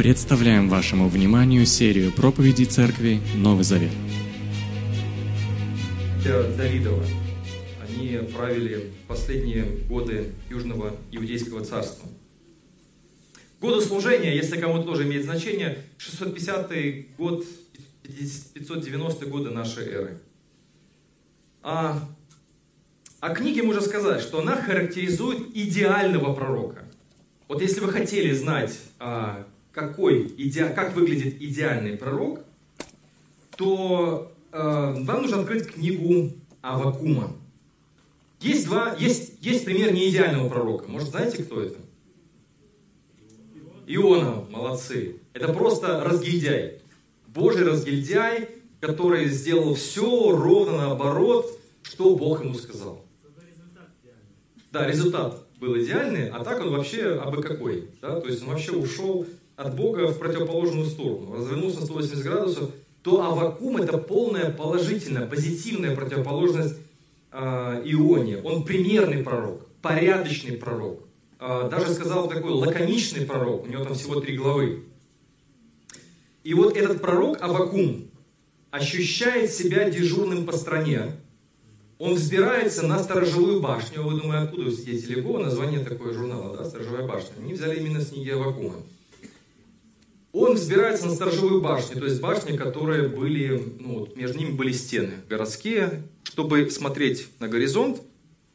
Представляем вашему вниманию серию проповедей церкви «Новый Завет». Давидова. Они правили последние годы Южного Иудейского царства. Годы служения, если кому-то тоже имеет значение, 650 год, 590 годы нашей эры. А, о книге можно сказать, что она характеризует идеального пророка. Вот если вы хотели знать, а, какой, иде... как выглядит идеальный пророк, то э, вам нужно открыть книгу Авакума. Есть, два, есть, есть пример неидеального пророка. Может, знаете, кто это? Иона, молодцы. Это просто разгильдяй. Божий разгильдяй, который сделал все ровно наоборот, что Бог ему сказал. Да, результат был идеальный, а так он вообще абы какой. Да? То есть он вообще ушел от Бога в противоположную сторону, развернулся на 180 градусов, то Авакум это полная положительная, позитивная противоположность э, Ионе. Он примерный пророк, порядочный пророк. Э, даже сказал такой лаконичный пророк, у него там всего три главы. И вот этот пророк Авакум ощущает себя дежурным по стране. Он взбирается на сторожевую башню. Вы думаете, откуда здесь далеко название такое журнала, да, сторожевая башня? Они взяли именно с книги Авакума он взбирается на сторожевую башню, то есть башни, которые были, ну, между ними были стены городские, чтобы смотреть на горизонт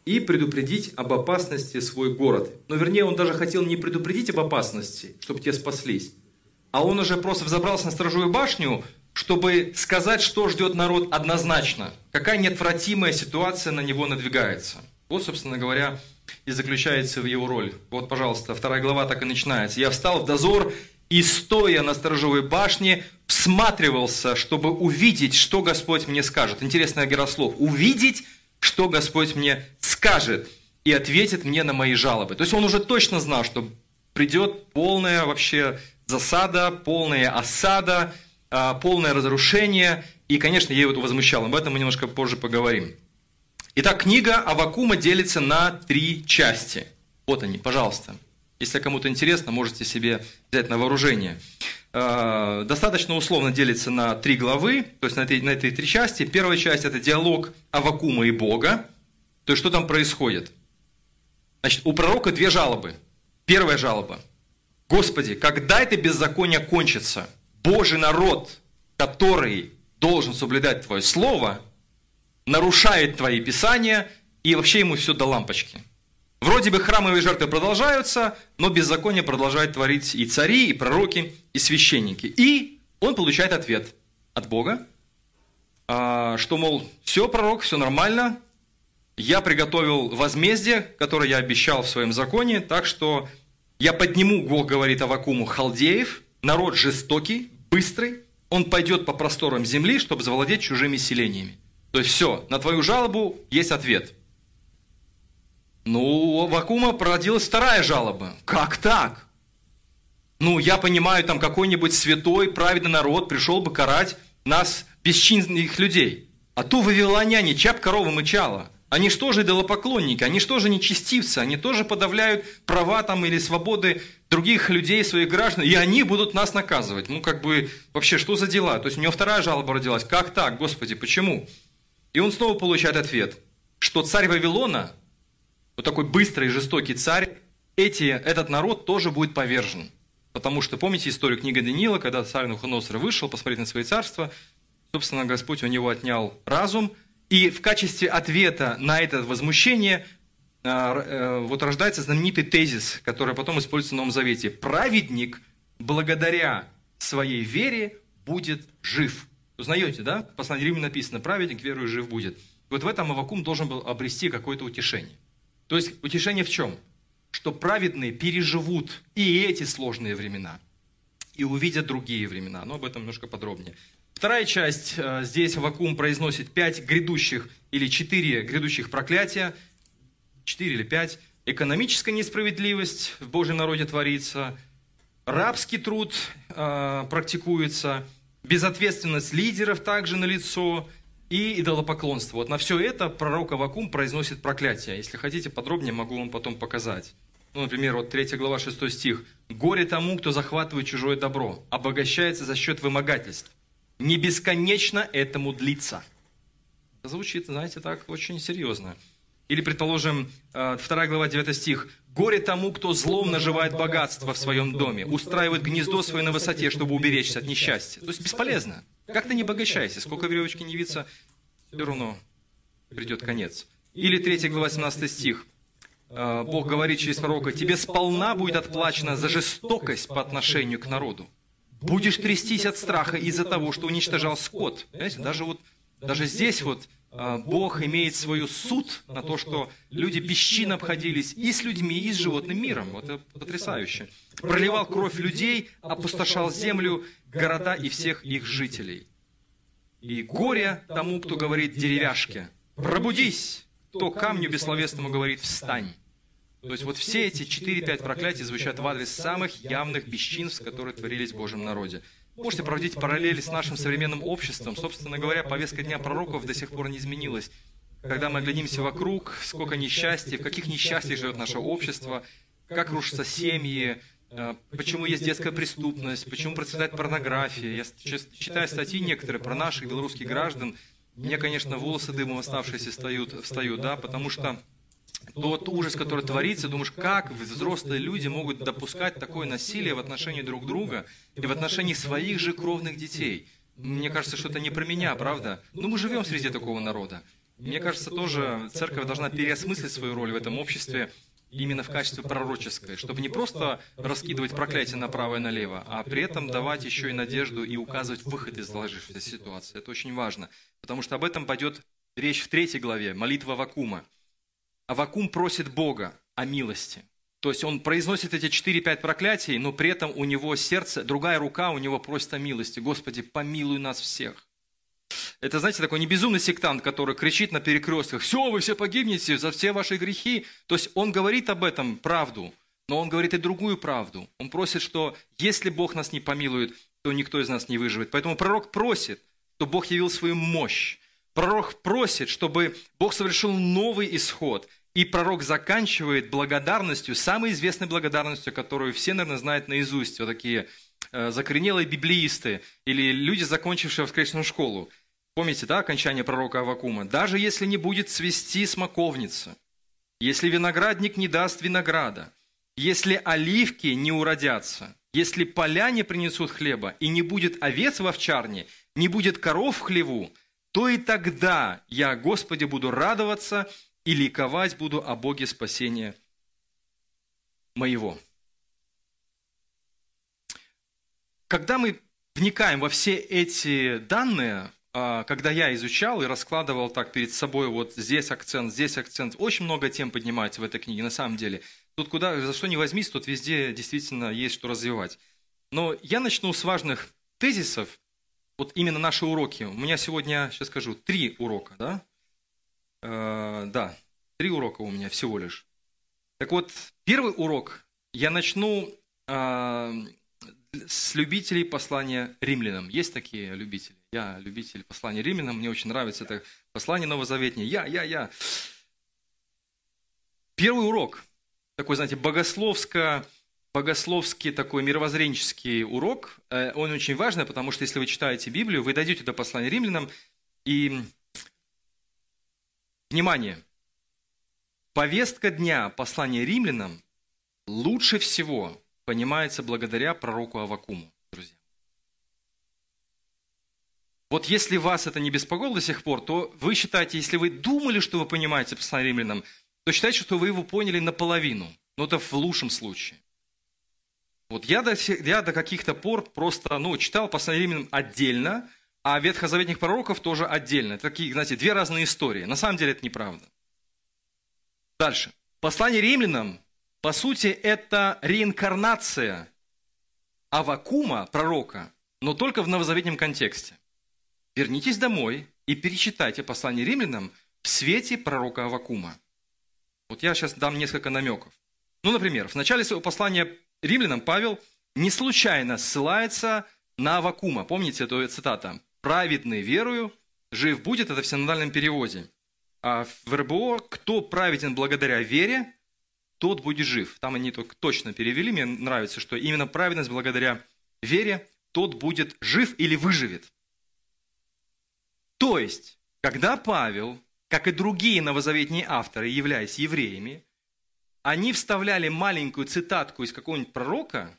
и предупредить об опасности свой город. Но вернее, он даже хотел не предупредить об опасности, чтобы те спаслись, а он уже просто взобрался на сторожевую башню, чтобы сказать, что ждет народ однозначно, какая неотвратимая ситуация на него надвигается. Вот, собственно говоря, и заключается в его роль. Вот, пожалуйста, вторая глава так и начинается. «Я встал в дозор и, стоя на сторожевой башне, всматривался, чтобы увидеть, что Господь мне скажет. Интересный герослов. Увидеть, что Господь мне скажет и ответит мне на мои жалобы. То есть он уже точно знал, что придет полная вообще засада, полная осада, а, полное разрушение. И, конечно, я его возмущал. Об этом мы немножко позже поговорим. Итак, книга Авакума делится на три части. Вот они, пожалуйста. Если кому-то интересно, можете себе взять на вооружение. А, достаточно условно делится на три главы, то есть на эти, на эти три части. Первая часть – это диалог Авакума и Бога. То есть, что там происходит? Значит, у пророка две жалобы. Первая жалоба. Господи, когда это беззаконие кончится? Божий народ, который должен соблюдать Твое Слово, нарушает Твои Писания, и вообще ему все до лампочки – Вроде бы храмовые жертвы продолжаются, но беззаконие продолжают творить и цари, и пророки, и священники. И он получает ответ от Бога, а, что, мол, все, пророк, все нормально, я приготовил возмездие, которое я обещал в своем законе, так что я подниму, Бог говорит Авакуму, халдеев, народ жестокий, быстрый, он пойдет по просторам земли, чтобы завладеть чужими селениями. То есть все, на твою жалобу есть ответ – ну, у Вакума породилась вторая жалоба. Как так? Ну, я понимаю, там какой-нибудь святой, праведный народ пришел бы карать нас, бесчинных людей. А то вавилоняне, чап корова мычала. Они что же идолопоклонники, они что же нечестивцы, они тоже подавляют права там или свободы других людей, своих граждан, и они будут нас наказывать. Ну, как бы, вообще, что за дела? То есть у него вторая жалоба родилась. Как так, Господи, почему? И он снова получает ответ, что царь Вавилона – вот такой быстрый, жестокий царь, эти, этот народ тоже будет повержен. Потому что, помните историю книги Даниила, когда царь Нухоносор вышел посмотреть на свои царства, собственно, Господь у него отнял разум, и в качестве ответа на это возмущение а, э, вот рождается знаменитый тезис, который потом используется в Новом Завете. Праведник благодаря своей вере будет жив. Узнаете, да? В послании Римлян написано, праведник верою жив будет. Вот в этом Авакум должен был обрести какое-то утешение. То есть утешение в чем? Что праведные переживут и эти сложные времена, и увидят другие времена. Но об этом немножко подробнее. Вторая часть, э, здесь Вакуум произносит пять грядущих или четыре грядущих проклятия, четыре или пять. Экономическая несправедливость в Божьем народе творится, рабский труд э, практикуется, безответственность лидеров также налицо, и идолопоклонство. Вот на все это пророк Авакум произносит проклятие. Если хотите подробнее, могу вам потом показать. Ну, например, вот 3 глава 6 стих. «Горе тому, кто захватывает чужое добро, обогащается за счет вымогательств. Не бесконечно этому длится». Звучит, знаете, так очень серьезно. Или, предположим, 2 э, глава 9 стих. «Горе тому, кто злом наживает богатство в своем доме, устраивает гнездо свое на высоте, чтобы уберечься от несчастья». То есть бесполезно. Как ты не обогащайся, сколько веревочки не виться, все равно придет конец. Или 3 глава 17 стих. Э, Бог говорит через пророка, «Тебе сполна будет отплачено за жестокость по отношению к народу. Будешь трястись от страха из-за того, что уничтожал скот». Понимаете, даже вот даже здесь вот Бог имеет свою суд на то, что люди бесчинно обходились и с людьми, и с животным миром. Вот это потрясающе. Проливал кровь людей, опустошал землю, города и всех их жителей. И горе тому, кто говорит деревяшке, пробудись, кто камню бессловесному говорит, встань. То есть вот все эти 4-5 проклятий звучат в адрес самых явных бесчинств, которые творились в Божьем народе. Можете проводить параллели с нашим современным обществом. Собственно говоря, повестка Дня пророков до сих пор не изменилась. Когда мы глядимся вокруг, сколько несчастья, в каких несчастьях живет наше общество, как рушатся семьи, э, почему есть детская преступность, почему процветает порнография. Я читаю статьи некоторые про наших белорусских граждан, мне, конечно, волосы дымом оставшиеся встают, встают, да, потому что тот ужас, который творится, думаешь, как взрослые люди могут допускать такое насилие в отношении друг друга и в отношении своих же кровных детей. Мне кажется, что это не про меня, правда? Но ну, мы живем среди такого народа. Мне кажется, тоже церковь должна переосмыслить свою роль в этом обществе именно в качестве пророческой, чтобы не просто раскидывать проклятие направо и налево, а при этом давать еще и надежду и указывать выход из сложившейся ситуации. Это очень важно, потому что об этом пойдет речь в третьей главе, молитва Вакума. Авакум просит Бога о милости. То есть он произносит эти 4-5 проклятий, но при этом у него сердце, другая рука у него просит о милости. Господи, помилуй нас всех. Это, знаете, такой не безумный сектант, который кричит на перекрестках, все, вы все погибнете за все ваши грехи. То есть он говорит об этом правду, но он говорит и другую правду. Он просит, что если Бог нас не помилует, то никто из нас не выживет. Поэтому пророк просит, чтобы Бог явил свою мощь, Пророк просит, чтобы Бог совершил новый исход. И пророк заканчивает благодарностью, самой известной благодарностью, которую все, наверное, знают наизусть, вот такие э, закоренелые библеисты или люди, закончившие воскресную школу. Помните, да, окончание пророка Авакума? «Даже если не будет цвести смоковница, если виноградник не даст винограда, если оливки не уродятся, если поля не принесут хлеба, и не будет овец в овчарне, не будет коров в хлеву, то и тогда я, Господи, буду радоваться и ликовать буду о Боге спасения моего. Когда мы вникаем во все эти данные, а, когда я изучал и раскладывал так перед собой, вот здесь акцент, здесь акцент, очень много тем поднимается в этой книге, на самом деле. Тут куда, за что не возьмись, тут везде действительно есть что развивать. Но я начну с важных тезисов, вот именно наши уроки. У меня сегодня, сейчас скажу, три урока, да? Э, да, три урока у меня всего лишь. Так вот, первый урок я начну э, с любителей послания римлянам. Есть такие любители? Я любитель послания римлянам, мне очень нравится это послание новозаветнее. Я, я, я. Первый урок, такой, знаете, богословско богословский такой мировоззренческий урок. Э, он очень важный, потому что если вы читаете Библию, вы дойдете до послания римлянам, и, внимание, повестка дня послания римлянам лучше всего понимается благодаря пророку Авакуму, друзья. Вот если вас это не беспокоило до сих пор, то вы считаете, если вы думали, что вы понимаете послание римлянам, то считайте, что вы его поняли наполовину. Но это в лучшем случае. Вот я до, я до каких-то пор просто, ну, читал римлянам отдельно, а ветхозаветных пророков тоже отдельно. Это такие, знаете, две разные истории. На самом деле это неправда. Дальше. Послание римлянам, по сути, это реинкарнация Авакума, пророка, но только в новозаветном контексте. Вернитесь домой и перечитайте послание римлянам в свете пророка Авакума. Вот я сейчас дам несколько намеков. Ну, например, в начале своего послания римлянам Павел не случайно ссылается на Авакума. Помните эту цитата? «Праведный верою жив будет» – это в синодальном переводе. А в РБО «Кто праведен благодаря вере, тот будет жив. Там они только точно перевели, мне нравится, что именно праведность благодаря вере, тот будет жив или выживет. То есть, когда Павел, как и другие новозаветные авторы, являясь евреями, они вставляли маленькую цитатку из какого-нибудь пророка,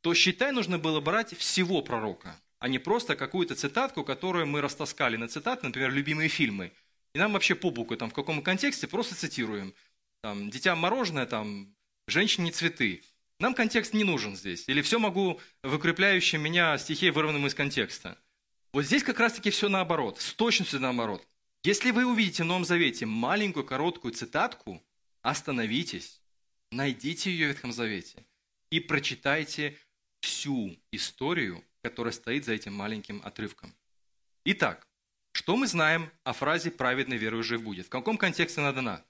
то, считай, нужно было брать всего пророка, а не просто какую-то цитатку, которую мы растаскали на цитаты, например, любимые фильмы. И нам вообще по букву, там, в каком контексте, просто цитируем. Там, «Дитя мороженое», там, «Женщине цветы». Нам контекст не нужен здесь. Или все могу выкрепляющим меня стихи, вырванным из контекста. Вот здесь как раз-таки все наоборот, с точностью наоборот. Если вы увидите в Новом Завете маленькую короткую цитатку, остановитесь, найдите ее в Ветхом Завете и прочитайте всю историю, которая стоит за этим маленьким отрывком. Итак, что мы знаем о фразе «праведный верою жив будет»? В каком контексте она дана?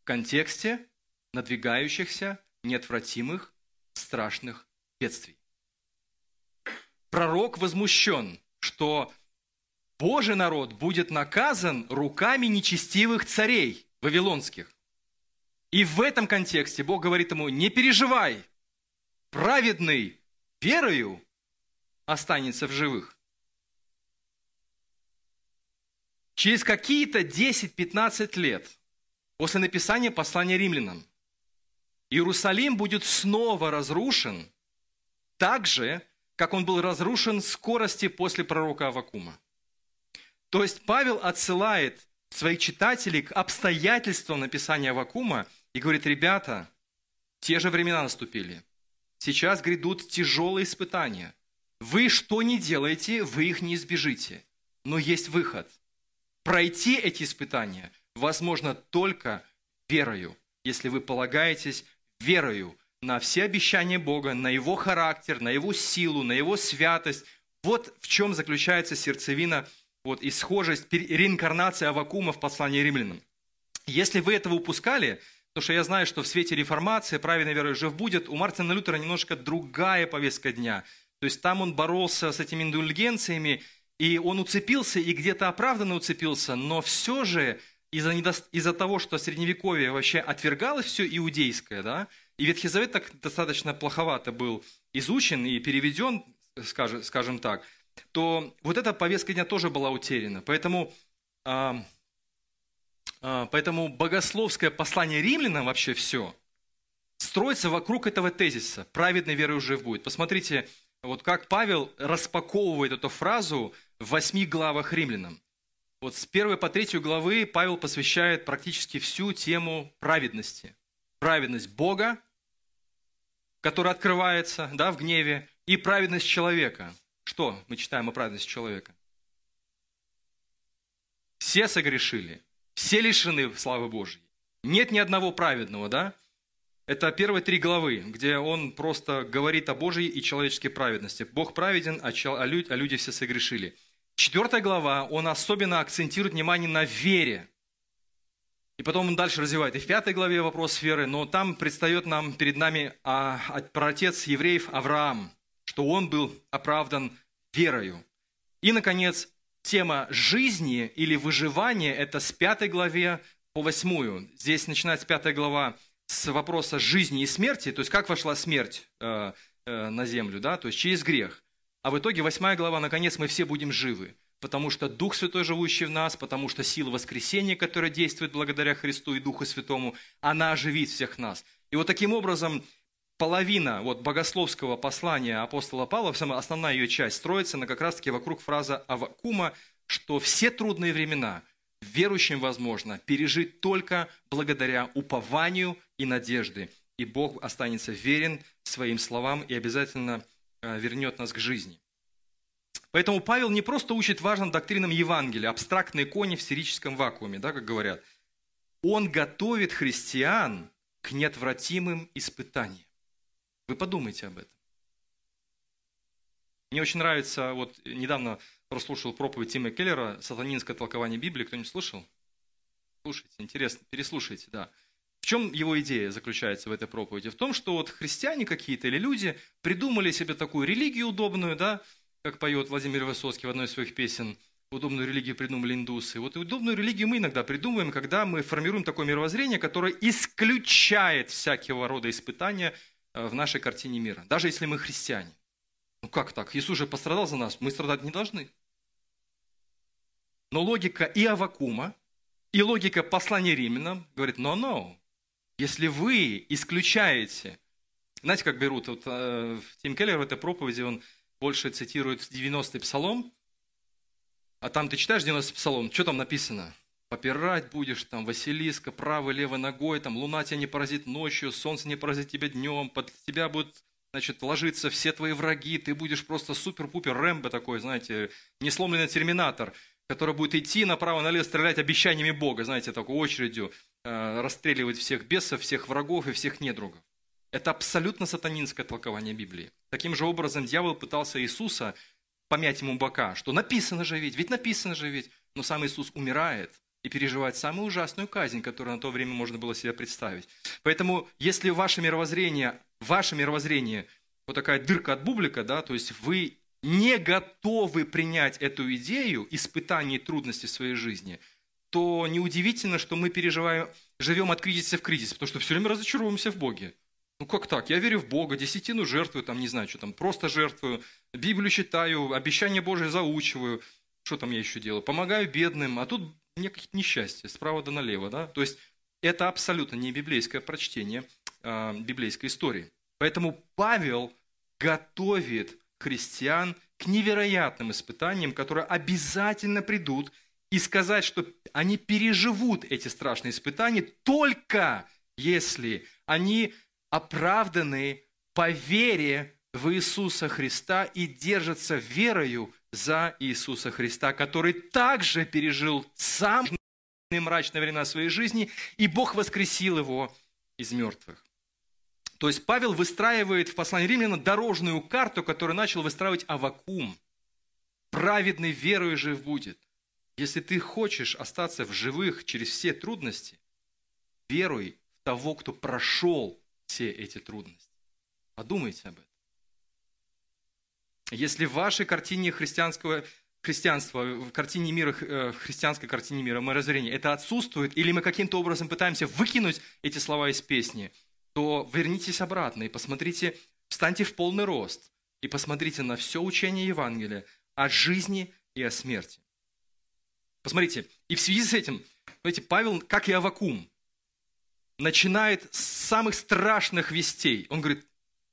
В контексте надвигающихся, неотвратимых, страшных бедствий. Пророк возмущен, что Божий народ будет наказан руками нечестивых царей вавилонских. И в этом контексте Бог говорит ему, не переживай, праведный верою останется в живых. Через какие-то 10-15 лет после написания послания римлянам Иерусалим будет снова разрушен так же, как он был разрушен скорости после пророка Авакума. То есть Павел отсылает своих читателей к обстоятельствам написания Авакума и говорит, ребята, те же времена наступили. Сейчас грядут тяжелые испытания. Вы что не делаете, вы их не избежите. Но есть выход. Пройти эти испытания возможно только верою, если вы полагаетесь верою на все обещания Бога, на Его характер, на Его силу, на Его святость. Вот в чем заключается сердцевина вот, и схожесть, реинкарнация Авакума в послании римлянам. Если вы этого упускали, потому что я знаю, что в свете реформации праведной верой жив будет, у Мартина Лютера немножко другая повестка дня. То есть там он боролся с этими индульгенциями, и он уцепился, и где-то оправданно уцепился, но все же из-за, недост... из того, что Средневековье вообще отвергалось все иудейское, да, и Ветхий Завет так достаточно плоховато был изучен и переведен, скажем, скажем так, то вот эта повестка дня тоже была утеряна. Поэтому, а, поэтому богословское послание римлянам вообще все строится вокруг этого тезиса. Праведной веры уже будет. Посмотрите, вот как Павел распаковывает эту фразу в восьми главах римлянам. Вот с первой по третью главы Павел посвящает практически всю тему праведности. Праведность Бога, которая открывается да, в гневе, и праведность человека. Что мы читаем о праведности человека? Все согрешили, все лишены славы Божьей. Нет ни одного праведного, да? Это первые три главы, где он просто говорит о Божьей и человеческой праведности. Бог праведен, а, а люди все согрешили. Четвертая глава, он особенно акцентирует внимание на вере. И потом он дальше развивает. И в пятой главе вопрос веры, но там предстает нам перед нами а, а, праотец евреев Авраам, что он был оправдан верою. И, наконец, тема жизни или выживания – это с пятой главе по восьмую. Здесь начинается пятая глава с вопроса жизни и смерти, то есть как вошла смерть э, э, на землю, да, то есть через грех. А в итоге восьмая глава, наконец, мы все будем живы, потому что Дух Святой, живущий в нас, потому что сила воскресения, которая действует благодаря Христу и Духу Святому, она оживит всех нас. И вот таким образом половина вот, богословского послания апостола Павла, основная ее часть, строится на как раз-таки вокруг фразы Авакума, что все трудные времена верующим возможно пережить только благодаря упованию и надежды. И Бог останется верен своим словам и обязательно Э, вернет нас к жизни. Поэтому Павел не просто учит важным доктринам Евангелия, абстрактные кони в сферическом вакууме, да, как говорят. Он готовит христиан к неотвратимым испытаниям. Вы подумайте об этом. Мне очень нравится, вот недавно прослушал проповедь Тима Келлера «Сатанинское толкование Библии». Кто-нибудь слушал? Слушайте, интересно, переслушайте, да. В чем его идея заключается в этой проповеди? В том, что вот христиане какие-то или люди придумали себе такую религию удобную, да, как поет Владимир Высоцкий в одной из своих песен, удобную религию придумали индусы. Вот удобную религию мы иногда придумываем, когда мы формируем такое мировоззрение, которое исключает всякого рода испытания в нашей картине мира, даже если мы христиане. Ну как так? Иисус же пострадал за нас, мы страдать не должны. Но логика и Авакума, и логика послания римлянам говорит, но-но, если вы исключаете, знаете, как берут, вот э, Тим Келлер в этой проповеди, он больше цитирует 90-й псалом, а там ты читаешь 90 псалом, что там написано? Попирать будешь, там, Василиска, правой, левой ногой, там, луна тебя не поразит ночью, солнце не поразит тебя днем, под тебя будут, значит, ложиться все твои враги, ты будешь просто супер-пупер Рэмбо такой, знаете, несломленный терминатор, который будет идти направо-налево, стрелять обещаниями Бога, знаете, такой очередью, э, расстреливать всех бесов, всех врагов и всех недругов. Это абсолютно сатанинское толкование Библии. Таким же образом дьявол пытался Иисуса помять ему бока, что написано же ведь, ведь написано же ведь. Но сам Иисус умирает и переживает самую ужасную казнь, которую на то время можно было себе представить. Поэтому, если ваше мировоззрение, ваше мировоззрение, вот такая дырка от бублика, да, то есть вы не готовы принять эту идею испытаний и трудностей в своей жизни, то неудивительно, что мы переживаем, живем от кризиса в кризис, потому что все время разочаровываемся в Боге. Ну как так? Я верю в Бога, десятину жертвую, там не знаю, что там, просто жертвую, Библию читаю, обещания Божие заучиваю, что там я еще делаю, помогаю бедным, а тут мне какие-то несчастья, справа до налево, да? То есть это абсолютно не библейское прочтение а, библейской истории. Поэтому Павел готовит христиан к невероятным испытаниям, которые обязательно придут, и сказать, что они переживут эти страшные испытания только если они оправданы по вере в Иисуса Христа и держатся верою за Иисуса Христа, который также пережил сам мрачные времена своей жизни, и Бог воскресил его из мертвых. То есть Павел выстраивает в послании римлянам дорожную карту, которую начал выстраивать Авакум. Праведный верою жив будет. Если ты хочешь остаться в живых через все трудности, веруй в того, кто прошел все эти трудности. Подумайте об этом. Если в вашей картине христианского христианства, в картине мира, э, христианской картине мира, мировоззрения, это отсутствует, или мы каким-то образом пытаемся выкинуть эти слова из песни, то вернитесь обратно и посмотрите, встаньте в полный рост и посмотрите на все учение Евангелия о жизни и о смерти. Посмотрите, и в связи с этим, знаете, Павел, как и Авакум, начинает с самых страшных вестей. Он говорит,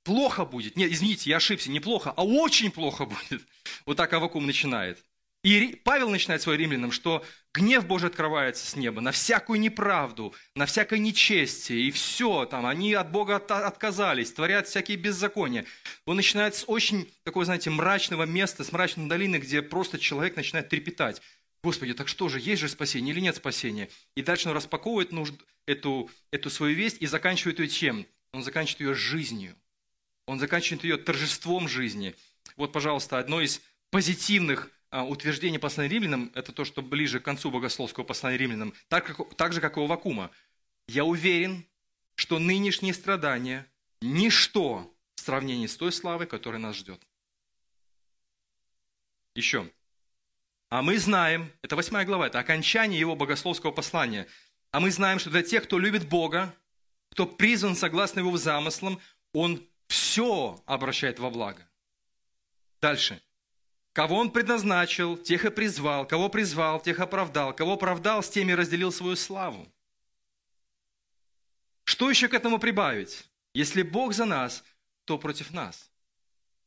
плохо будет. Нет, извините, я ошибся, не плохо, а очень плохо будет. Вот так Авакум начинает. И Павел начинает свой римлянам, что гнев Божий открывается с неба на всякую неправду, на всякое нечестие, и все, там, они от Бога от, отказались, творят всякие беззакония. Он начинает с очень такого, знаете, мрачного места, с мрачной долины, где просто человек начинает трепетать. Господи, так что же, есть же спасение или нет спасения? И дальше он распаковывает нужд, эту, эту свою весть и заканчивает ее чем? Он заканчивает ее жизнью. Он заканчивает ее торжеством жизни. Вот, пожалуйста, одно из позитивных а, утверждений послания римлянам, это то, что ближе к концу богословского послания римлянам, так, как, так же, как и у Вакума. Я уверен, что нынешние страдания – ничто в сравнении с той славой, которая нас ждет. Еще. А мы знаем, это восьмая глава, это окончание его богословского послания. А мы знаем, что для тех, кто любит Бога, кто призван согласно его замыслам, он все обращает во благо. Дальше. Кого он предназначил, тех и призвал. Кого призвал, тех оправдал. Кого оправдал, с теми разделил свою славу. Что еще к этому прибавить? Если Бог за нас, то против нас.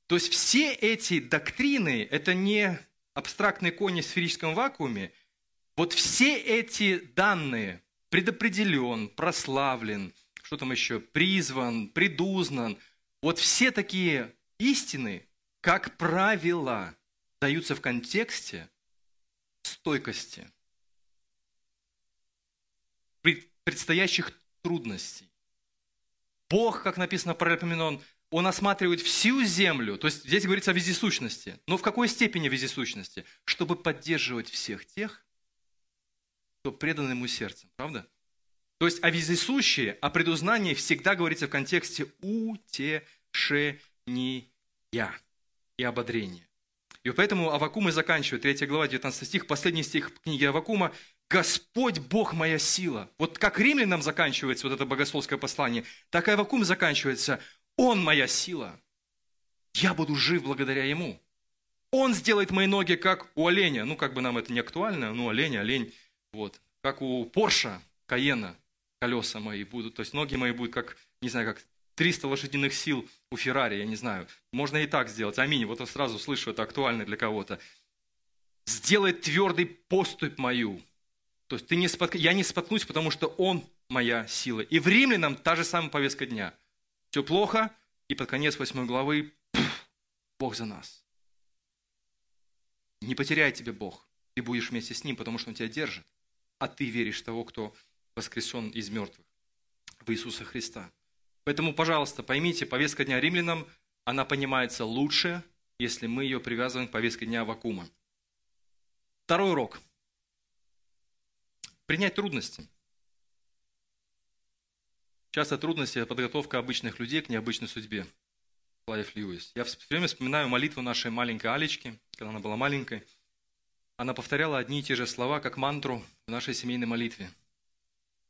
То есть все эти доктрины – это не абстрактные кони в сферическом вакууме, вот все эти данные предопределен, прославлен, что там еще, призван, предузнан, вот все такие истины, как правило, даются в контексте стойкости, предстоящих трудностей. Бог, как написано в Паралипоменон, он осматривает всю землю, то есть здесь говорится о вездесущности. Но в какой степени вездесущности? Чтобы поддерживать всех тех, кто предан ему сердцем, правда? То есть о вездесущие, о предузнании всегда говорится в контексте утешения и ободрения. И поэтому Авакум и заканчивает, 3 глава, 19 стих, последний стих книги Авакума. «Господь Бог моя сила». Вот как римлянам заканчивается вот это богословское послание, так и Авакум заканчивается. «Он моя сила». Я буду жив благодаря Ему. Он сделает мои ноги, как у оленя. Ну, как бы нам это не актуально, ну, олень, олень. Вот. Как у Порша, Каена, колеса мои будут. То есть ноги мои будут как, не знаю, как 300 лошадиных сил у Феррари, я не знаю. Можно и так сделать. Аминь. Вот я сразу слышу, это актуально для кого-то. Сделает твердый поступь мою. То есть ты не спотк... я не споткнусь, потому что Он моя сила. И в римлянам та же самая повестка дня. Все плохо, и под конец 8 главы пфф, Бог за нас. Не потеряй тебе Бог. Ты будешь вместе с Ним, потому что Он тебя держит. А ты веришь в того, кто воскресен из мертвых, в Иисуса Христа. Поэтому, пожалуйста, поймите, повестка дня римлянам, она понимается лучше, если мы ее привязываем к повестке дня Авакума. Второй урок. Принять трудности. Часто трудности – это подготовка обычных людей к необычной судьбе. Клайв Льюис. Я все время вспоминаю молитву нашей маленькой Алечки, когда она была маленькой. Она повторяла одни и те же слова, как мантру в нашей семейной молитве.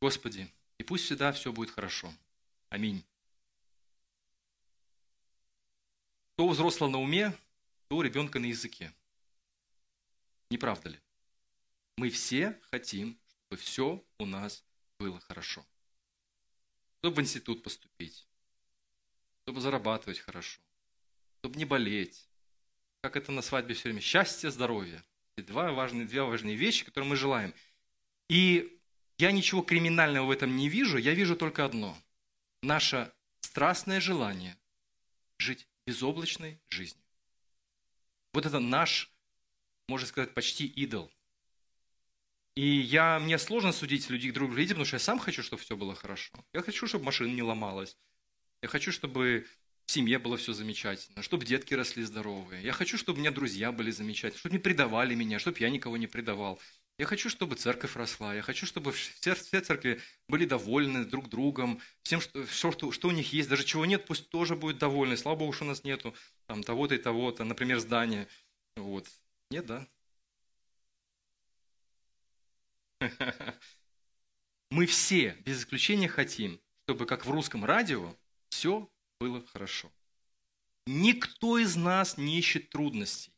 «Господи, и пусть всегда все будет хорошо. Аминь. То взрослого на уме, то ребенка на языке. Не правда ли? Мы все хотим, чтобы все у нас было хорошо. Чтобы в институт поступить, чтобы зарабатывать хорошо, чтобы не болеть. Как это на свадьбе все время? Счастье, здоровье. Два важные, две важные вещи, которые мы желаем. И я ничего криминального в этом не вижу, я вижу только одно – наше страстное желание жить безоблачной жизнью. Вот это наш, можно сказать, почти идол. И я, мне сложно судить людей друг друга, потому что я сам хочу, чтобы все было хорошо. Я хочу, чтобы машина не ломалась. Я хочу, чтобы в семье было все замечательно, чтобы детки росли здоровые. Я хочу, чтобы у меня друзья были замечательные, чтобы не предавали меня, чтобы я никого не предавал. Я хочу, чтобы церковь росла. Я хочу, чтобы все, все церкви были довольны друг другом, всем, что, все, что, что у них есть. Даже чего нет, пусть тоже будет довольны. Слава Богу, что у нас нету там того-то и того-то, например, здания. Вот. Нет, да? Мы все, без исключения, хотим, чтобы, как в русском радио, все было хорошо. Никто из нас не ищет трудностей.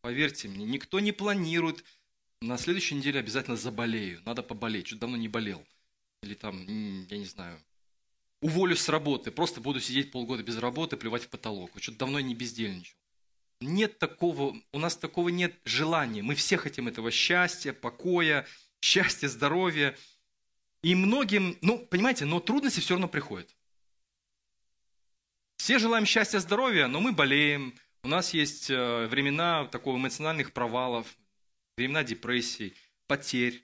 Поверьте мне, никто не планирует на следующей неделе обязательно заболею, надо поболеть, что давно не болел. Или там, я не знаю, уволюсь с работы, просто буду сидеть полгода без работы, плевать в потолок. Что-то давно не бездельничал. Нет такого, у нас такого нет желания. Мы все хотим этого счастья, покоя, счастья, здоровья. И многим, ну, понимаете, но трудности все равно приходят. Все желаем счастья, здоровья, но мы болеем. У нас есть э, времена такого эмоциональных провалов, времена депрессий, потерь.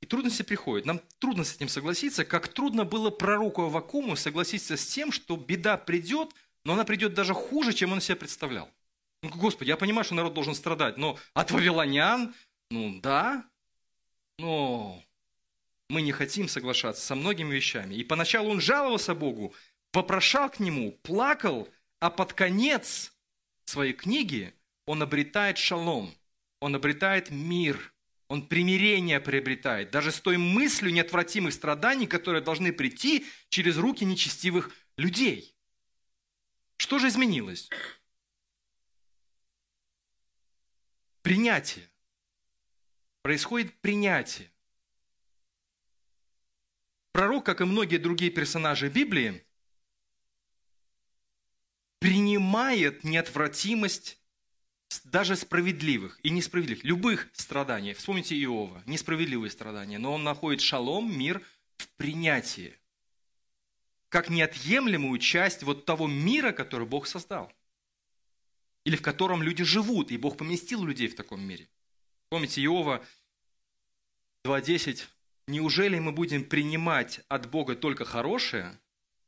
И трудности приходят. Нам трудно с этим согласиться, как трудно было пророку Авакуму согласиться с тем, что беда придет, но она придет даже хуже, чем он себе представлял. Ну, Господи, я понимаю, что народ должен страдать, но от вавилонян, ну да, но мы не хотим соглашаться со многими вещами. И поначалу он жаловался Богу, вопрошал к нему, плакал, а под конец своей книги он обретает шалом – он обретает мир, он примирение приобретает, даже с той мыслью неотвратимых страданий, которые должны прийти через руки нечестивых людей. Что же изменилось? Принятие. Происходит принятие. Пророк, как и многие другие персонажи Библии, принимает неотвратимость даже справедливых и несправедливых, любых страданий. Вспомните Иова, несправедливые страдания, но он находит шалом, мир в принятии, как неотъемлемую часть вот того мира, который Бог создал. Или в котором люди живут, и Бог поместил людей в таком мире. Помните Иова 2.10. «Неужели мы будем принимать от Бога только хорошее,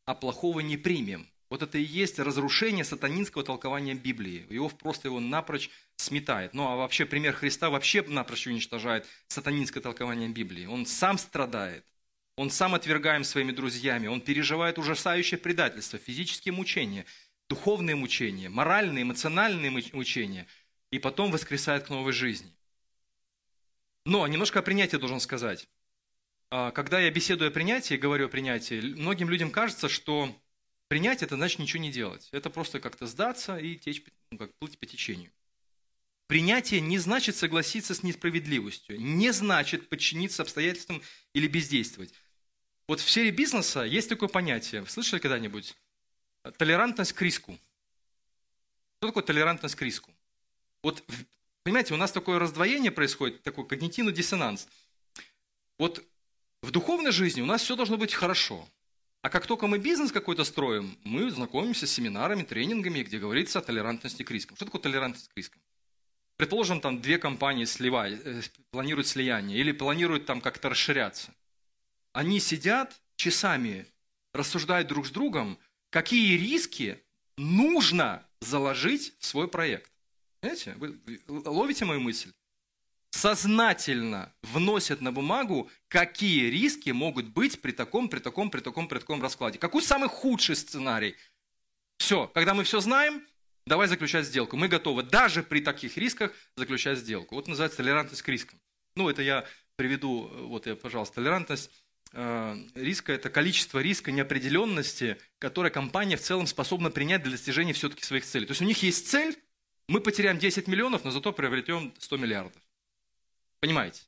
а плохого не примем?» Вот это и есть разрушение сатанинского толкования Библии. Иов просто его напрочь сметает. Ну а вообще пример Христа вообще напрочь уничтожает сатанинское толкование Библии. Он сам страдает. Он сам отвергаем своими друзьями. Он переживает ужасающее предательство, физические мучения, духовные мучения, моральные, эмоциональные мучения, и потом воскресает к новой жизни. Но немножко о принятии должен сказать. А, когда я беседую о принятии, говорю о принятии, многим людям кажется, что принять это значит ничего не делать. Это просто как-то сдаться и течь, ну, как плыть по течению. Принятие не значит согласиться с несправедливостью, не значит подчиниться обстоятельствам или бездействовать. Вот в сфере бизнеса есть такое понятие. слышали когда-нибудь? Толерантность к риску. Что такое толерантность к риску? Вот, понимаете, у нас такое раздвоение происходит, такой когнитивный диссонанс. Вот в духовной жизни у нас все должно быть хорошо. А как только мы бизнес какой-то строим, мы знакомимся с семинарами, тренингами, где говорится о толерантности к рискам. Что такое толерантность к рискам? Предположим, там две компании сливают, э, планируют слияние или планируют там как-то расширяться. Они сидят часами, рассуждают друг с другом, какие риски нужно заложить в свой проект. Понимаете? Вы ловите мою мысль? Сознательно вносят на бумагу, какие риски могут быть при таком, при таком, при таком, при таком раскладе. Какой самый худший сценарий? Все, когда мы все знаем, давай заключать сделку. Мы готовы даже при таких рисках заключать сделку. Вот называется толерантность к рискам. Ну, это я приведу, вот я, пожалуйста, толерантность Э, риска – это количество риска неопределенности, которое компания в целом способна принять для достижения все-таки своих целей. То есть у них есть цель, мы потеряем 10 миллионов, но зато приобретем 100 миллиардов. Понимаете?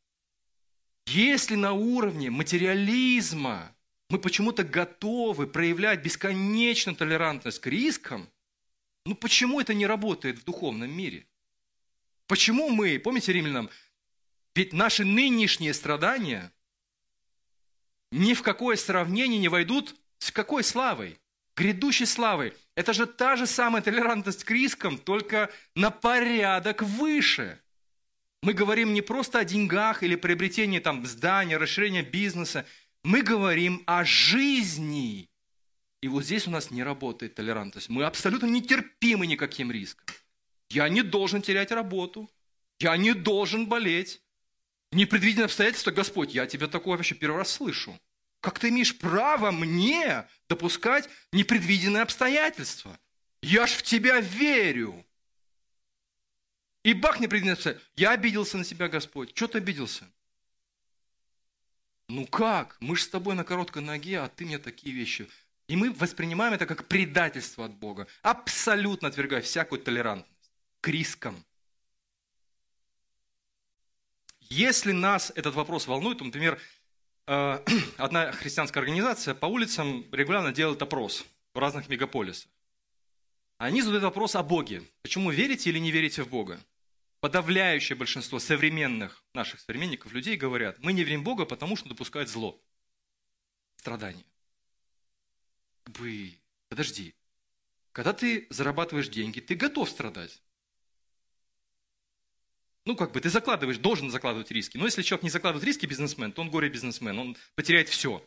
Если на уровне материализма мы почему-то готовы проявлять бесконечную толерантность к рискам, ну почему это не работает в духовном мире? Почему мы, помните римлянам, ведь наши нынешние страдания – ни в какое сравнение не войдут с какой славой? Грядущей славой. Это же та же самая толерантность к рискам, только на порядок выше. Мы говорим не просто о деньгах или приобретении там, здания, расширении бизнеса. Мы говорим о жизни. И вот здесь у нас не работает толерантность. Мы абсолютно нетерпимы никаким риском. Я не должен терять работу. Я не должен болеть. Непредвиденные обстоятельства, Господь, я тебя такое вообще первый раз слышу. Как ты имеешь право мне допускать непредвиденные обстоятельства? Я ж в тебя верю. И бах, непредвиденные обстоятельства. Я обиделся на тебя, Господь. Что ты обиделся? Ну как? Мы же с тобой на короткой ноге, а ты мне такие вещи. И мы воспринимаем это как предательство от Бога, абсолютно отвергая всякую толерантность к рискам. Если нас этот вопрос волнует, например, э, одна христианская организация по улицам регулярно делает опрос в разных мегаполисах. Они задают вопрос о Боге. Почему верите или не верите в Бога? Подавляющее большинство современных наших современников, людей говорят, мы не верим Бога, потому что допускают зло, страдания. Вы, подожди, когда ты зарабатываешь деньги, ты готов страдать. Ну, как бы ты закладываешь, должен закладывать риски. Но если человек не закладывает риски, бизнесмен, то он горе-бизнесмен, он потеряет все.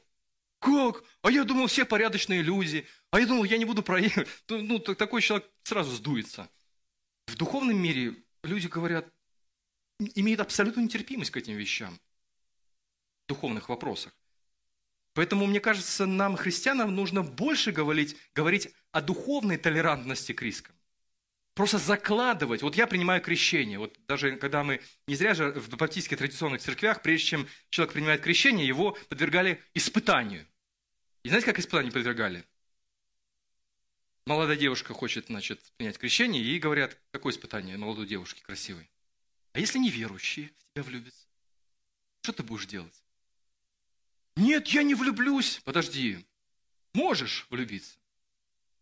Как? А я думал, все порядочные люди. А я думал, я не буду проехать. Ну, такой человек сразу сдуется. В духовном мире люди говорят, имеют абсолютную нетерпимость к этим вещам. Духовных вопросах. Поэтому, мне кажется, нам, христианам, нужно больше говорить, говорить о духовной толерантности к рискам просто закладывать. Вот я принимаю крещение. Вот даже когда мы, не зря же в баптистских традиционных церквях, прежде чем человек принимает крещение, его подвергали испытанию. И знаете, как испытанию подвергали? Молодая девушка хочет, значит, принять крещение, и говорят, какое испытание молодой девушки красивой? А если неверующие в тебя влюбятся? Что ты будешь делать? Нет, я не влюблюсь. Подожди, можешь влюбиться.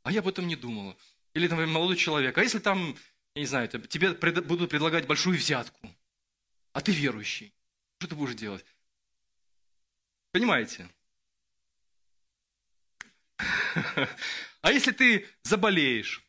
А я об этом не думала. Или, например, молодой человек. А если там, я не знаю, тебе будут предлагать большую взятку, а ты верующий, что ты будешь делать? Понимаете? А если ты заболеешь?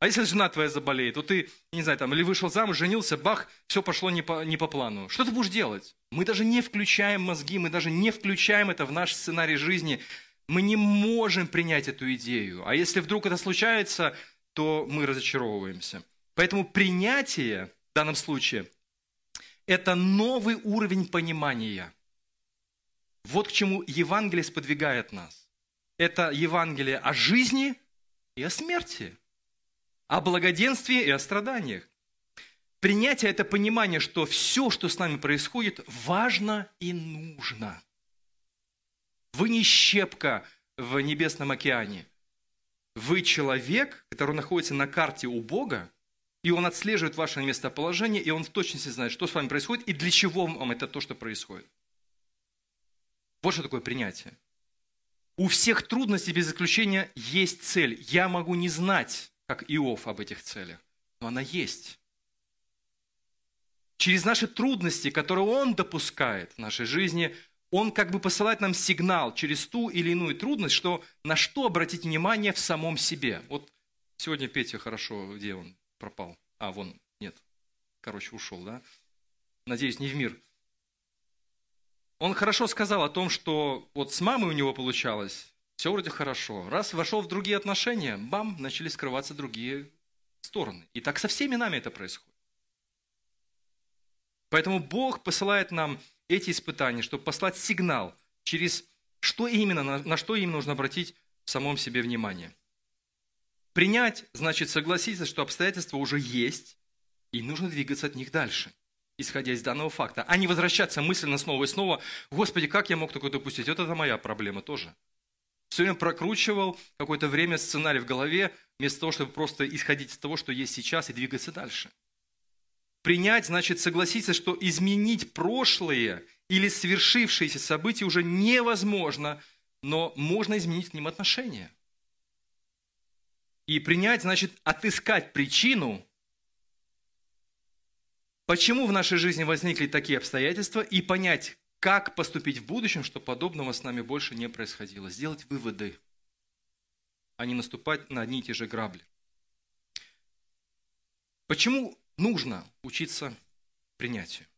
А если жена твоя заболеет, то ты, не знаю, там, или вышел замуж, женился, бах, все пошло не по, не по плану. Что ты будешь делать? Мы даже не включаем мозги, мы даже не включаем это в наш сценарий жизни. Мы не можем принять эту идею. А если вдруг это случается, то мы разочаровываемся. Поэтому принятие в данном случае – это новый уровень понимания. Вот к чему Евангелие сподвигает нас. Это Евангелие о жизни и о смерти. о благоденствии и о страданиях. Принятие – это понимание, что все, что с нами происходит, важно и нужно. Вы не щепка в небесном океане. Вы человек, который находится на карте у Бога, и Он отслеживает ваше местоположение, и Он в точности знает, что с вами происходит и для чего вам это то, что происходит. Вот что такое принятие. У всех трудностей без исключения есть цель. Я могу не знать, как Иов, об этих целях, но она есть. Через наши трудности, которые Он допускает в нашей жизни, Он как бы посылает нам сигнал через ту или иную трудность, что на что обратить внимание в самом себе. Вот сегодня Петя хорошо, где он пропал? А, вон, нет. Короче, ушел, да? Надеюсь, не в мир – он хорошо сказал о том, что вот с мамой у него получалось, все вроде хорошо. Раз вошел в другие отношения, бам, начали скрываться другие стороны. И так со всеми нами это происходит. Поэтому Бог посылает нам эти испытания, чтобы послать сигнал, через что именно, на, на что им нужно обратить в самом себе внимание. Принять значит согласиться, что обстоятельства уже есть, и нужно двигаться от них дальше исходя из данного факта, а не возвращаться мысленно снова и снова, Господи, как я мог такое допустить? Вот это моя проблема тоже. Все время прокручивал какое-то время сценарий в голове, вместо того, чтобы просто исходить из того, что есть сейчас, и двигаться дальше. Принять значит согласиться, что изменить прошлое или свершившиеся события уже невозможно, но можно изменить к ним отношения. И принять значит отыскать причину, почему в нашей жизни возникли такие обстоятельства и понять, как поступить в будущем, чтобы подобного с нами больше не происходило. Сделать выводы, а не наступать на одни и те же грабли. Почему нужно учиться принятию?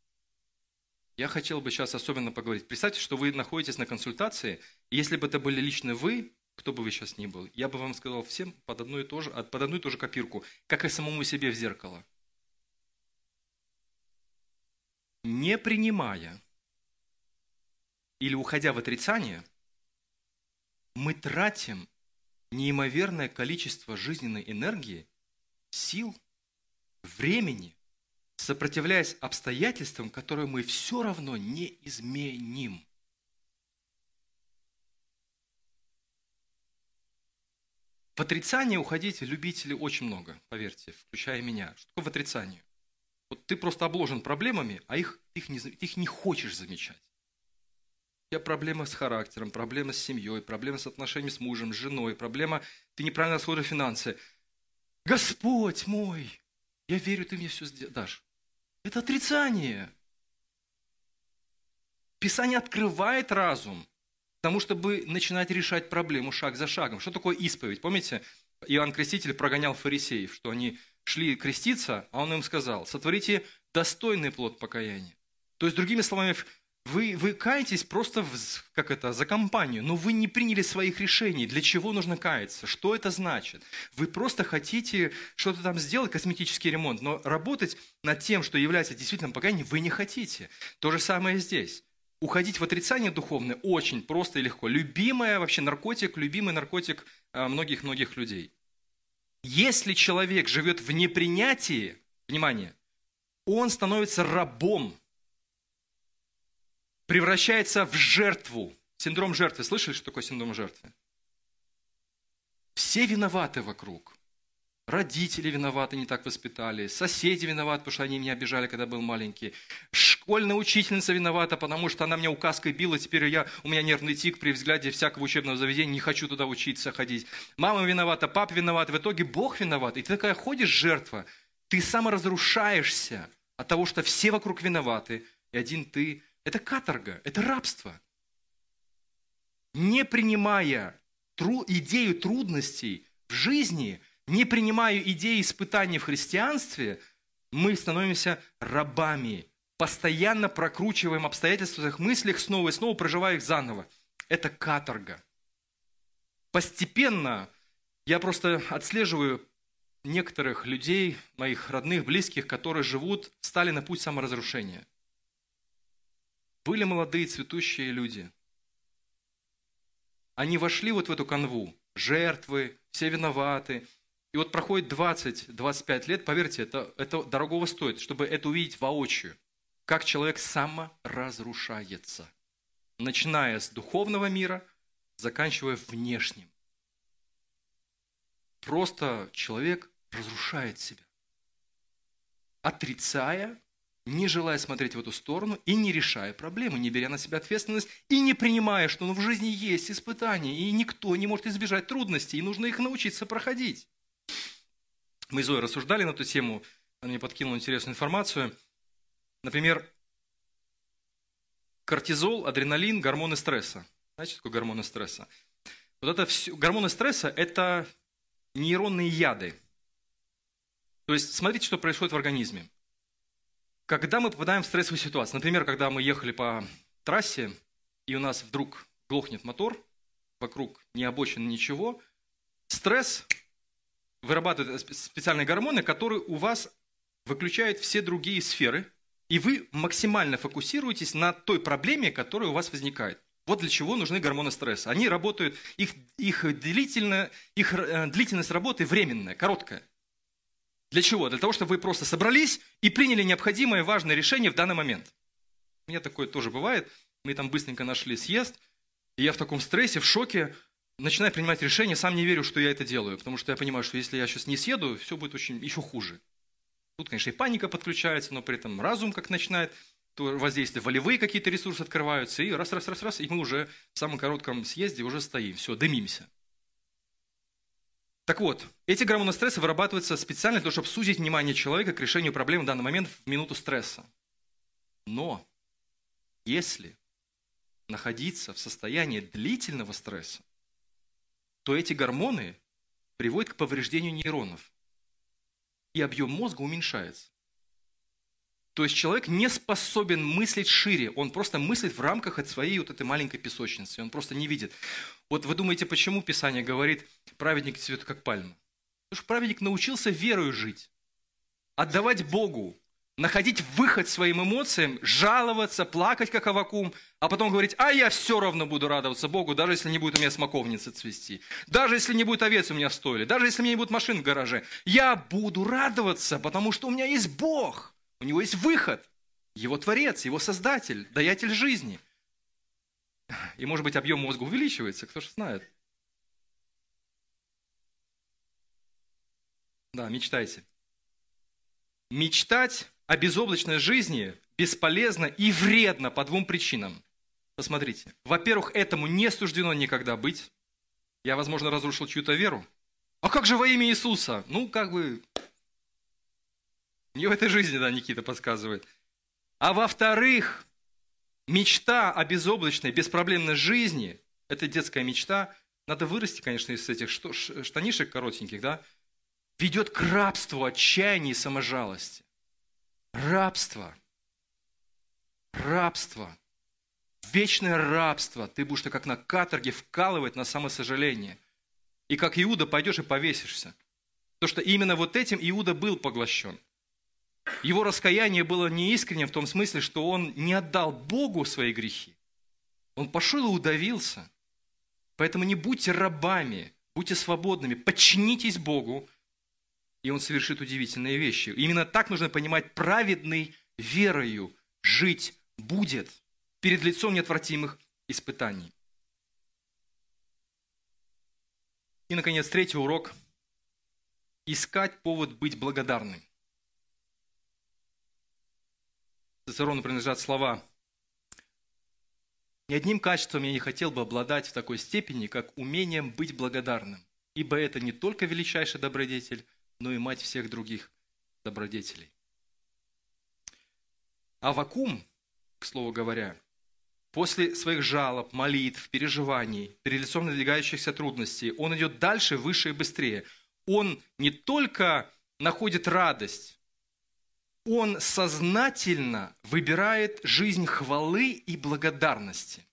Я хотел бы сейчас особенно поговорить. Представьте, что вы находитесь на консультации, и если бы это были лично вы, кто бы вы сейчас ни был, я бы вам сказал всем под одну и ту же, под одну и ту же копирку, как и самому себе в зеркало. Не принимая или уходя в отрицание, мы тратим неимоверное количество жизненной энергии, сил, времени, сопротивляясь обстоятельствам, которые мы все равно не изменим. В отрицание уходить любителей очень много, поверьте, включая меня. Что такое в отрицание? Вот ты просто обложен проблемами, а их, их, не, их не хочешь замечать. У тебя проблема с характером, проблема с семьей, проблема с отношениями с мужем, с женой, проблема, ты неправильно расходуешь финансы. Господь мой, я верю, ты мне все дашь. Это отрицание. Писание открывает разум, потому чтобы начинать решать проблему шаг за шагом. Что такое исповедь? Помните, Иоанн Креститель прогонял фарисеев, что они шли креститься, а он им сказал, сотворите достойный плод покаяния. То есть, другими словами, вы, вы каетесь просто в, как это, за компанию, но вы не приняли своих решений. Для чего нужно каяться? Что это значит? Вы просто хотите что-то там сделать, косметический ремонт, но работать над тем, что является действительно покаянием, вы не хотите. То же самое здесь. Уходить в отрицание духовное очень просто и легко. Любимый вообще наркотик, любимый наркотик э, многих-многих людей – если человек живет в непринятии, внимание, он становится рабом, превращается в жертву. Синдром жертвы. Слышали, что такое синдром жертвы? Все виноваты вокруг. Родители виноваты, не так воспитали. Соседи виноваты, потому что они меня обижали, когда был маленький. Школьная учительница виновата, потому что она меня указкой била. Теперь я, у меня нервный тик при взгляде всякого учебного заведения. Не хочу туда учиться, ходить. Мама виновата, папа виноват. В итоге Бог виноват. И ты такая ходишь, жертва. Ты саморазрушаешься от того, что все вокруг виноваты. И один ты. Это каторга, это рабство. Не принимая тру- идею трудностей в жизни – не принимая идеи испытаний в христианстве, мы становимся рабами, постоянно прокручиваем обстоятельства в своих мыслях, снова и снова проживая их заново. Это каторга. Постепенно я просто отслеживаю некоторых людей, моих родных, близких, которые живут, стали на путь саморазрушения. Были молодые, цветущие люди. Они вошли вот в эту канву. Жертвы, все виноваты – И вот проходит 20-25 лет, поверьте, это, это дорогого стоит, чтобы это увидеть воочию, как человек саморазрушается, начиная с духовного мира, заканчивая внешним. Просто человек разрушает себя, отрицая, не желая смотреть в эту сторону и не решая проблемы, не беря на себя ответственность и не принимая, что ну, в жизни есть испытания, и никто не может избежать трудностей, и нужно их научиться проходить. Мы с Зоей рассуждали на эту тему, она мне подкинула интересную информацию. Например, кортизол, адреналин, гормоны стресса. Знаете, что такое гормоны стресса? Вот это все, гормоны стресса – это нейронные яды. То есть, смотрите, что происходит в организме. Когда мы попадаем в стрессовую ситуацию, например, когда мы ехали по трассе, и у нас вдруг глохнет мотор, вокруг не обочины ничего, стресс вырабатывает специальные гормоны, которые у вас выключают все другие сферы, и вы максимально фокусируетесь на той проблеме, которая у вас возникает. Вот для чего нужны гормоны стресса. Они работают, их, их, длительно, их э, длительность работы временная, короткая. Для чего? Для того, чтобы вы просто собрались и приняли необходимое важное решение в данный момент. У меня такое тоже бывает. Мы там быстренько нашли съезд, и я в таком стрессе, в шоке, начинаю принимать решение, сам не верю, что я это делаю, потому что я понимаю, что если я сейчас не съеду, все будет очень еще хуже. Тут, конечно, и паника подключается, но при этом разум как начинает то воздействие, волевые какие-то ресурсы открываются, и раз, раз, раз, раз, и мы уже в самом коротком съезде уже стоим, все, дымимся. Так вот, эти гормоны стресса вырабатываются специально для того, чтобы сузить внимание человека к решению проблем в данный момент в минуту стресса. Но если находиться в состоянии длительного стресса, то эти гормоны приводят к повреждению нейронов, и объем мозга уменьшается. То есть человек не способен мыслить шире, он просто мыслит в рамках от своей вот этой маленькой песочницы, он просто не видит. Вот вы думаете, почему Писание говорит, праведник цветет как пальма? Потому что праведник научился верою жить, отдавать Богу, находить выход своим эмоциям, жаловаться, плакать, как Авакум, а потом говорить, а я все равно буду радоваться Богу, даже если не будет у меня смоковницы цвести, даже если не будет овец у меня в стойле, даже если у меня не будет машин в гараже. Я буду радоваться, потому что у меня есть Бог. У него есть выход. Его творец, его создатель, даятель жизни. И, может быть, объем мозга увеличивается, кто же знает. Да, мечтайте. Мечтать о безоблачной жизни бесполезно и вредно по двум причинам. Посмотрите. Во-первых, этому не суждено никогда быть. Я, возможно, разрушил чью-то веру. А как же во имя Иисуса? Ну, как бы, не в этой жизни, да, Никита подсказывает. А во-вторых, мечта о безоблачной, беспроблемной жизни, это детская мечта, надо вырасти, конечно, из этих штанишек коротеньких, да, ведет к рабству, отчаянию и саможалости. Рабство. Рабство. Вечное рабство. Ты будешь как на каторге вкалывать на самосожаление. И как Иуда пойдешь и повесишься. Потому что именно вот этим Иуда был поглощен – его раскаяние было неискренним в том смысле, что он не отдал Богу свои грехи. Он пошел и удавился. Поэтому не будьте рабами, будьте свободными, подчинитесь Богу, и Он совершит удивительные вещи. Именно так нужно понимать, праведный верою жить будет перед лицом неотвратимых испытаний. И, наконец, третий урок – искать повод быть благодарным. Цицерону принадлежат слова «Ни одним качеством я не хотел бы обладать в такой степени, как умением быть благодарным, ибо это не только величайший добродетель, но и мать всех других добродетелей». А вакуум, к слову говоря, после своих жалоб, молитв, переживаний, перед лицом надвигающихся трудностей, он идет дальше, выше и быстрее. Он не только находит радость, он сознательно выбирает жизнь хвалы и благодарности.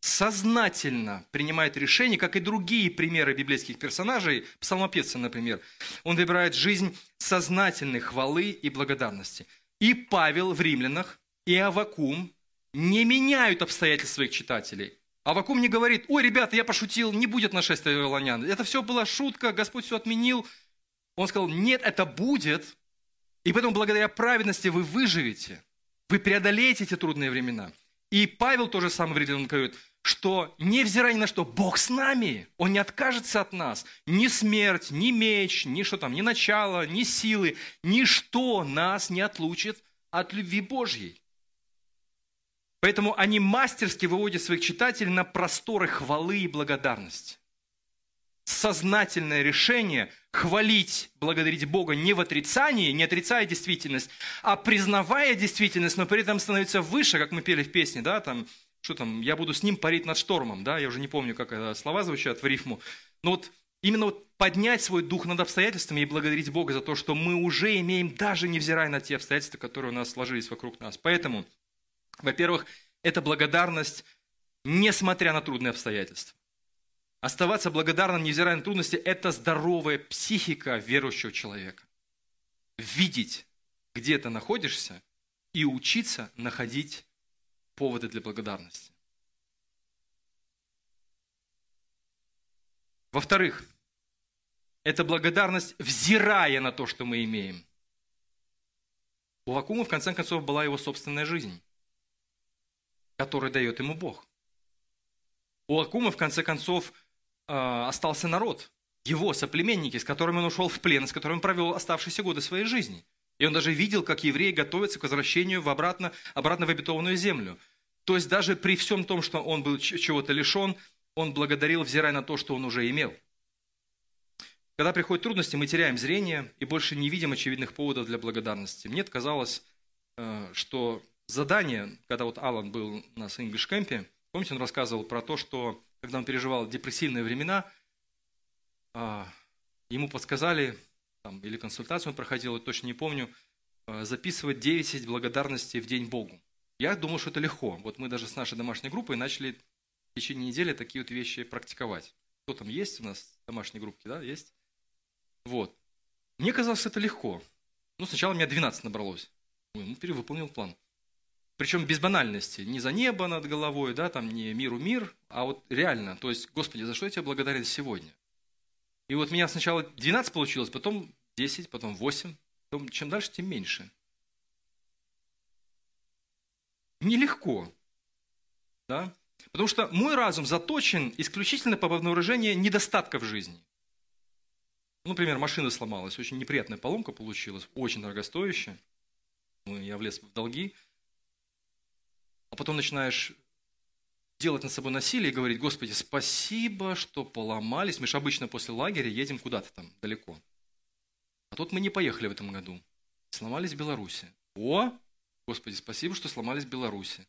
Сознательно принимает решение, как и другие примеры библейских персонажей, псалмопевца, например. Он выбирает жизнь сознательной хвалы и благодарности. И Павел в римлянах, и Авакум не меняют обстоятельства своих читателей, Авакум не говорит, ой, ребята, я пошутил, не будет нашествия вавилонян. Это все была шутка, Господь все отменил. Он сказал, нет, это будет. И поэтому благодаря праведности вы выживете. Вы преодолеете эти трудные времена. И Павел тоже самое говорит, он говорит, что невзирая ни на что, Бог с нами, Он не откажется от нас. Ни смерть, ни меч, ни что там, ни начало, ни силы, ничто нас не отлучит от любви Божьей. Поэтому они мастерски выводят своих читателей на просторы хвалы и благодарности. Сознательное решение хвалить, благодарить Бога не в отрицании, не отрицая действительность, а признавая действительность, но при этом становиться выше, как мы пели в песне, да, там, что там, я буду с ним парить над штормом, да, я уже не помню, как это слова звучат в рифму, но вот именно вот поднять свой дух над обстоятельствами и благодарить Бога за то, что мы уже имеем, даже невзирая на те обстоятельства, которые у нас сложились вокруг нас. Поэтому во-первых, это благодарность, несмотря на трудные обстоятельства. Оставаться благодарным, невзирая на трудности, это здоровая психика верующего человека. Видеть, где ты находишься, и учиться находить поводы для благодарности. Во-вторых, это благодарность, взирая на то, что мы имеем. У Вакума, в конце концов, была его собственная жизнь который дает ему Бог. У Акума, в конце концов, а, остался народ, его соплеменники, с которыми он ушел в плен, с которыми провел оставшиеся годы своей жизни. И он даже видел, как евреи готовятся к возвращению в обратно, обратно в обетованную землю. То есть даже при всем том, что он был чего-то лишен, он благодарил, взирая на то, что он уже имел. Когда приходят трудности, мы теряем зрение и больше не видим очевидных поводов для благодарности. Мне казалось, э, что задание, когда вот Алан был у нас в English Camp, помните, он рассказывал про то, что когда он переживал депрессивные времена, а, ему подсказали, там, или консультацию он проходил, я точно не помню, а, записывать 10 благодарностей в день Богу. Я думал, что это легко. Вот мы даже с нашей домашней группой начали в течение недели такие вот вещи практиковать. Кто там есть у нас домашние группки, да, есть? Вот. Мне казалось, это легко. Ну, сначала у меня 12 набралось. Ой, ну, перевыполнил план. Причем без банальности. Не за небо над головой, да, там не миру мир, а вот реально. То есть, Господи, за что я тебе благодарен сегодня? И вот меня сначала 12 получилось, потом 10, потом 8. Потом, чем дальше, тем меньше. Нелегко. Да? Потому что мой разум заточен исключительно по обнаружению недостатков жизни. Ну, например, машина сломалась, очень неприятная поломка получилась, очень дорогостоящая. Ну, я влез в долги – а потом начинаешь делать над собой насилие и говорить, Господи, спасибо, что поломались. Мы же обычно после лагеря едем куда-то там далеко. А тут мы не поехали в этом году. Сломались в Беларуси. О, Господи, спасибо, что сломались в Беларуси.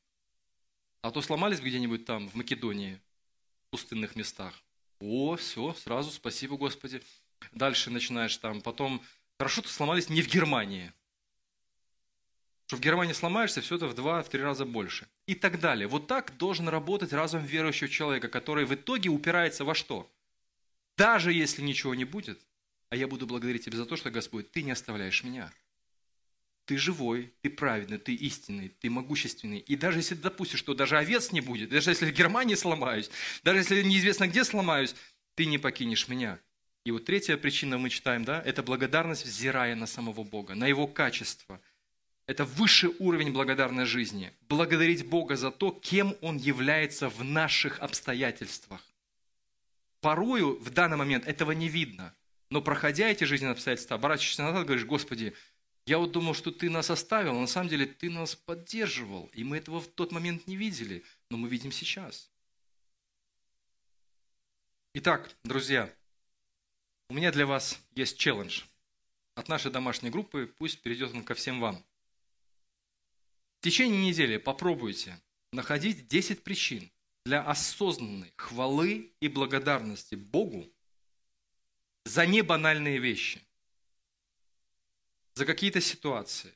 А то сломались где-нибудь там, в Македонии, в пустынных местах. О, все, сразу спасибо, Господи. Дальше начинаешь там, потом, хорошо, что сломались не в Германии что в Германии сломаешься, все это в два-три раза больше. И так далее. Вот так должен работать разум верующего человека, который в итоге упирается во что? Даже если ничего не будет, а я буду благодарить Тебя за то, что, Господь, Ты не оставляешь меня. Ты живой, ты праведный, ты истинный, ты могущественный. И даже если допустишь, что даже овец не будет, даже если в Германии сломаюсь, даже если неизвестно где сломаюсь, ты не покинешь меня. И вот третья причина мы читаем, да, это благодарность, взирая на самого Бога, на Его качество – это высший уровень благодарной жизни. Благодарить Бога за то, кем Он является в наших обстоятельствах. Порою в данный момент этого не видно. Но проходя эти жизненные обстоятельства, оборачиваешься назад, говоришь, Господи, я вот думал, что Ты нас оставил, но на самом деле Ты нас поддерживал. И мы этого в тот момент не видели, но мы видим сейчас. Итак, друзья, у меня для вас есть челлендж. От нашей домашней группы пусть перейдет он ко всем вам. В течение недели попробуйте находить 10 причин для осознанной хвалы и благодарности Богу за небанальные вещи, за какие-то ситуации,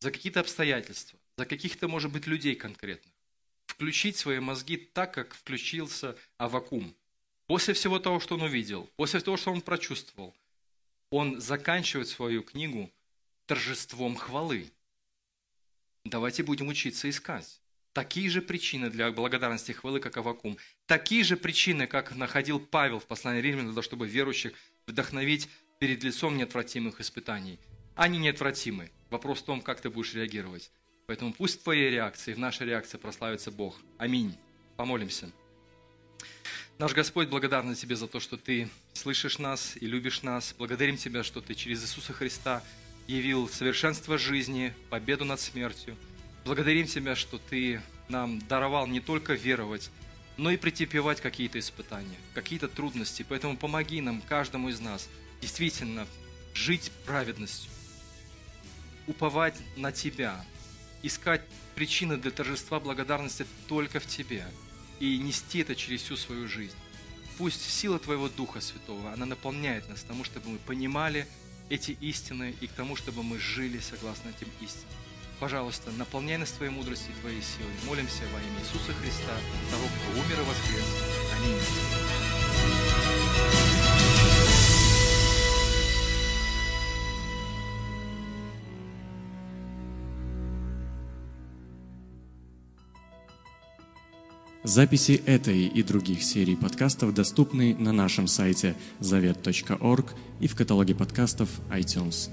за какие-то обстоятельства, за каких-то, может быть, людей конкретных. Включить свои мозги так, как включился Авакум. После всего того, что он увидел, после того, что он прочувствовал, он заканчивает свою книгу торжеством хвалы – Давайте будем учиться искать такие же причины для благодарности и хвалы, как Авакум. Такие же причины, как находил Павел в послании Римлянам, чтобы верующих вдохновить перед лицом неотвратимых испытаний. Они неотвратимы. Вопрос в том, как ты будешь реагировать. Поэтому пусть в твоей реакции, в нашей реакции прославится Бог. Аминь. Помолимся. Наш Господь, благодарны Тебе за то, что Ты слышишь нас и любишь нас. Благодарим Тебя, что Ты через Иисуса Христа явил совершенство жизни, победу над смертью. Благодарим Тебя, что Ты нам даровал не только веровать, но и претерпевать какие-то испытания, какие-то трудности. Поэтому помоги нам, каждому из нас, действительно жить праведностью, уповать на Тебя, искать причины для торжества благодарности только в Тебе и нести это через всю свою жизнь. Пусть сила Твоего Духа Святого, она наполняет нас тому, чтобы мы понимали эти истины и к тому, чтобы мы жили согласно этим истинам. Пожалуйста, наполняй нас Твоей мудростью и Твоей силой. Молимся во имя Иисуса Христа, того, кто умер и воскрес. Аминь. Записи этой и других серий подкастов доступны на нашем сайте завет.орг и в каталоге подкастов iTunes.